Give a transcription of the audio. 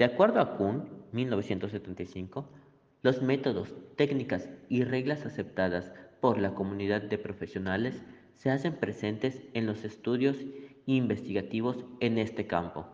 De acuerdo a Kuhn, 1975, los métodos, técnicas y reglas aceptadas por la comunidad de profesionales se hacen presentes en los estudios investigativos en este campo.